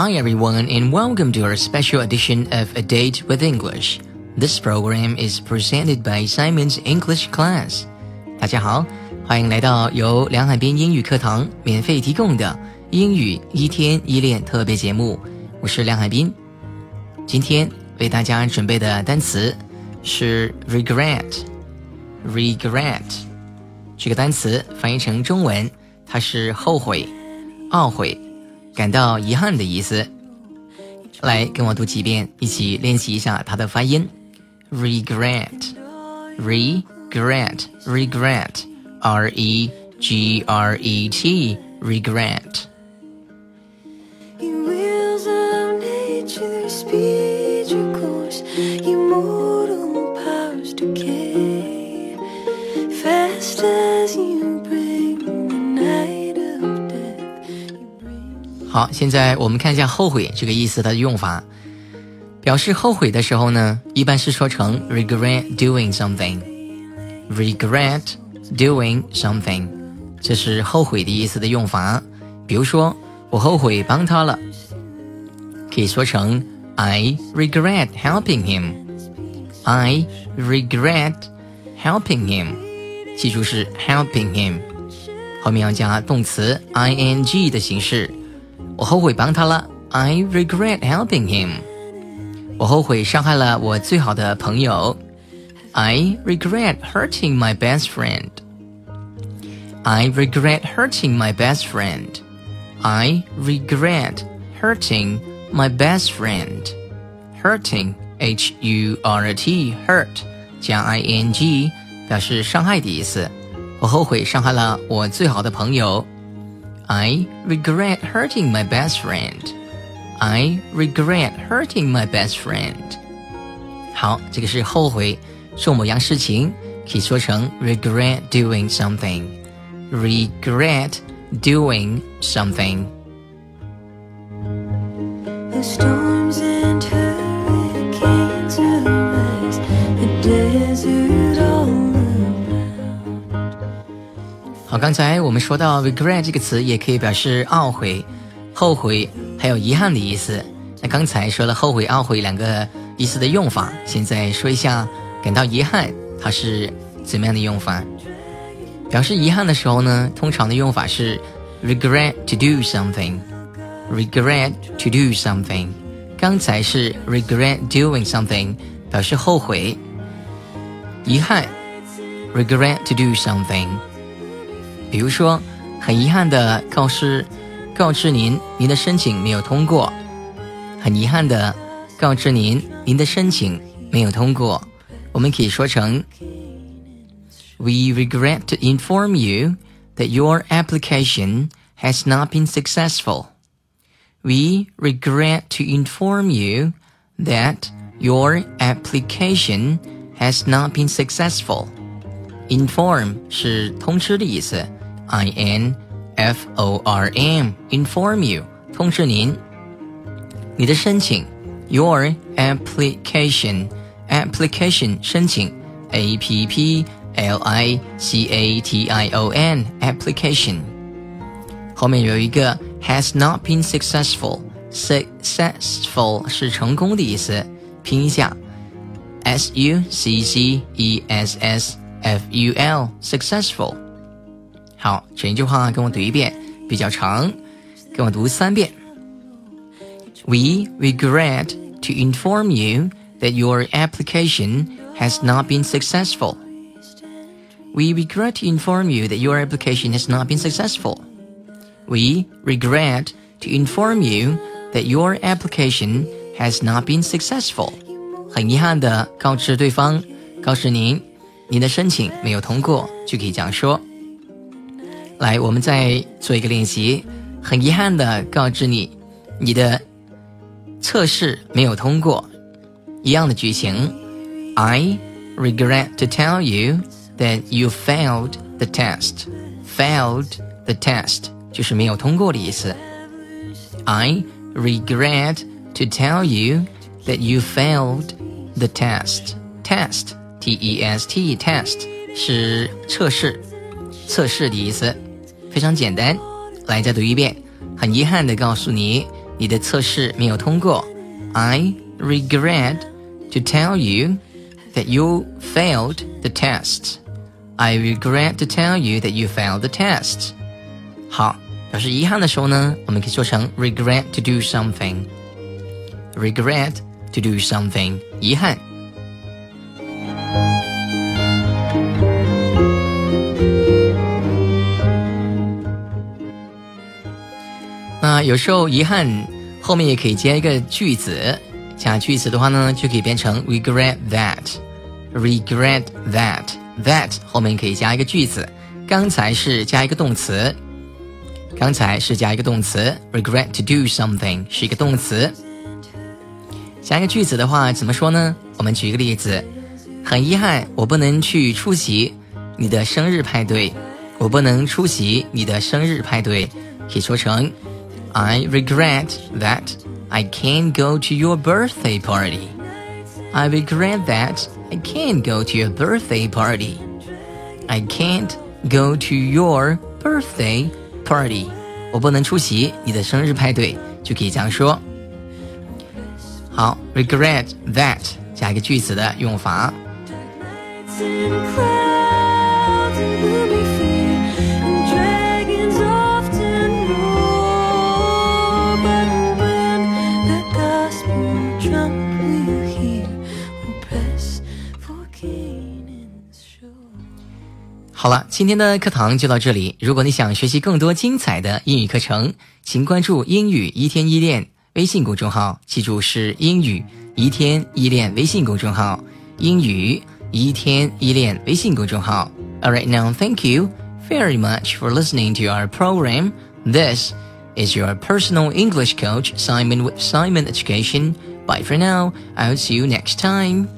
Hi everyone and welcome to our special edition of A Date with English. This program is presented by Simon's English Class. 大家好，欢迎来到由梁海滨英语课堂免费提供的英语一天一练特别节目。我是梁海滨，今天为大家准备的单词是 regret。regret 这个单词翻译成中文，它是后悔、懊悔。感到遗憾的意思。来，跟我读几遍，一起练习一下它的发音。regret，regret，regret，r e g r e t，regret。好，现在我们看一下“后悔”这个意思它的用法。表示后悔的时候呢，一般是说成 regret doing something，regret doing something，这是后悔的意思的用法。比如说，我后悔帮他了，可以说成 I regret helping him。I regret helping him，记住是 helping him，后面要加动词 ing 的形式。我后悔帮他了，I regret helping him。我后悔伤害了我最好的朋友，I regret hurting my best friend。I regret hurting my best friend。I regret hurting my best friend。Hurting H U R T hurt 加 I N G 表示伤害的意思。我后悔伤害了我最好的朋友。 I regret hurting my best friend. I regret hurting my best friend. 好，这个是后悔做某样事情，可以说成 regret doing something. Regret doing something. 好，刚才我们说到 regret 这个词也可以表示懊悔、后悔，还有遗憾的意思。那刚才说了后悔、懊悔两个意思的用法，现在说一下感到遗憾它是怎么样的用法。表示遗憾的时候呢，通常的用法是 regret to do something，regret to do something。刚才是 regret doing something，表示后悔、遗憾，regret to do something。比如说，很遗憾的告知告知您，您的申请没有通过。很遗憾的告知您，您的申请没有通过。我们可以说成：We regret to inform you that your application has not been successful. We regret to inform you that your application has not been successful. Inform 是通知的意思。 I N F O R M inform you 通知您，你的申请，your application application 申请，A P P L I C A T I O N application 后面有一个 has not been successful successful 是成功的意思，拼一下 S U C C E S S F U L successful。 好，整一句话跟我读一遍，比较长，跟我读三遍。We regret to inform you that your application has not been successful. We regret to inform you that your application has not been successful. We regret to inform you that your application has not been successful. 很遗憾的告知对方，告诉您，您的申请没有通过，就可以这样说。 来，我们再做一个练习。很遗憾的告知你，你的测试没有通过。一样的句型。I regret to tell you that you failed the test. Failed the test 就是没有通过的意思。I regret to tell you that you failed the test. Test, T-E-S-T, test 是测试，测试的意思。非常简单，来再读一遍。很遗憾的告诉你， 你的测试没有通过。I regret to tell you that you failed the test. I regret to tell you that you failed the test. 好，表示遗憾的时候呢，我们可以说成 regret to do something。regret to do something，遗憾。 有时候遗憾后面也可以接一个句子，加句子的话呢，就可以变成 regret that，regret that，that 后面可以加一个句子。刚才是加一个动词，刚才是加一个动词，regret to do something 是一个动词。加一个句子的话怎么说呢？我们举一个例子，很遗憾我不能去出席你的生日派对，我不能出席你的生日派对，可以说成。I regret that I can't go to your birthday party. I regret that I can't go to your birthday party. I can't go to your birthday party. 我不能出席你的生日派对，就可以这样说。好，regret that 加一个句子的用法。 好了，今天的课堂就到这里。如果你想学习更多精彩的英语课程，请关注“英语一天一练”微信公众号，记住是“英语一天一练”微信公众号。英语一天一练微信公众号。All right, now thank you very much for listening to our program. This is your personal English coach Simon with Simon Education. Bye for now. I'll see you next time.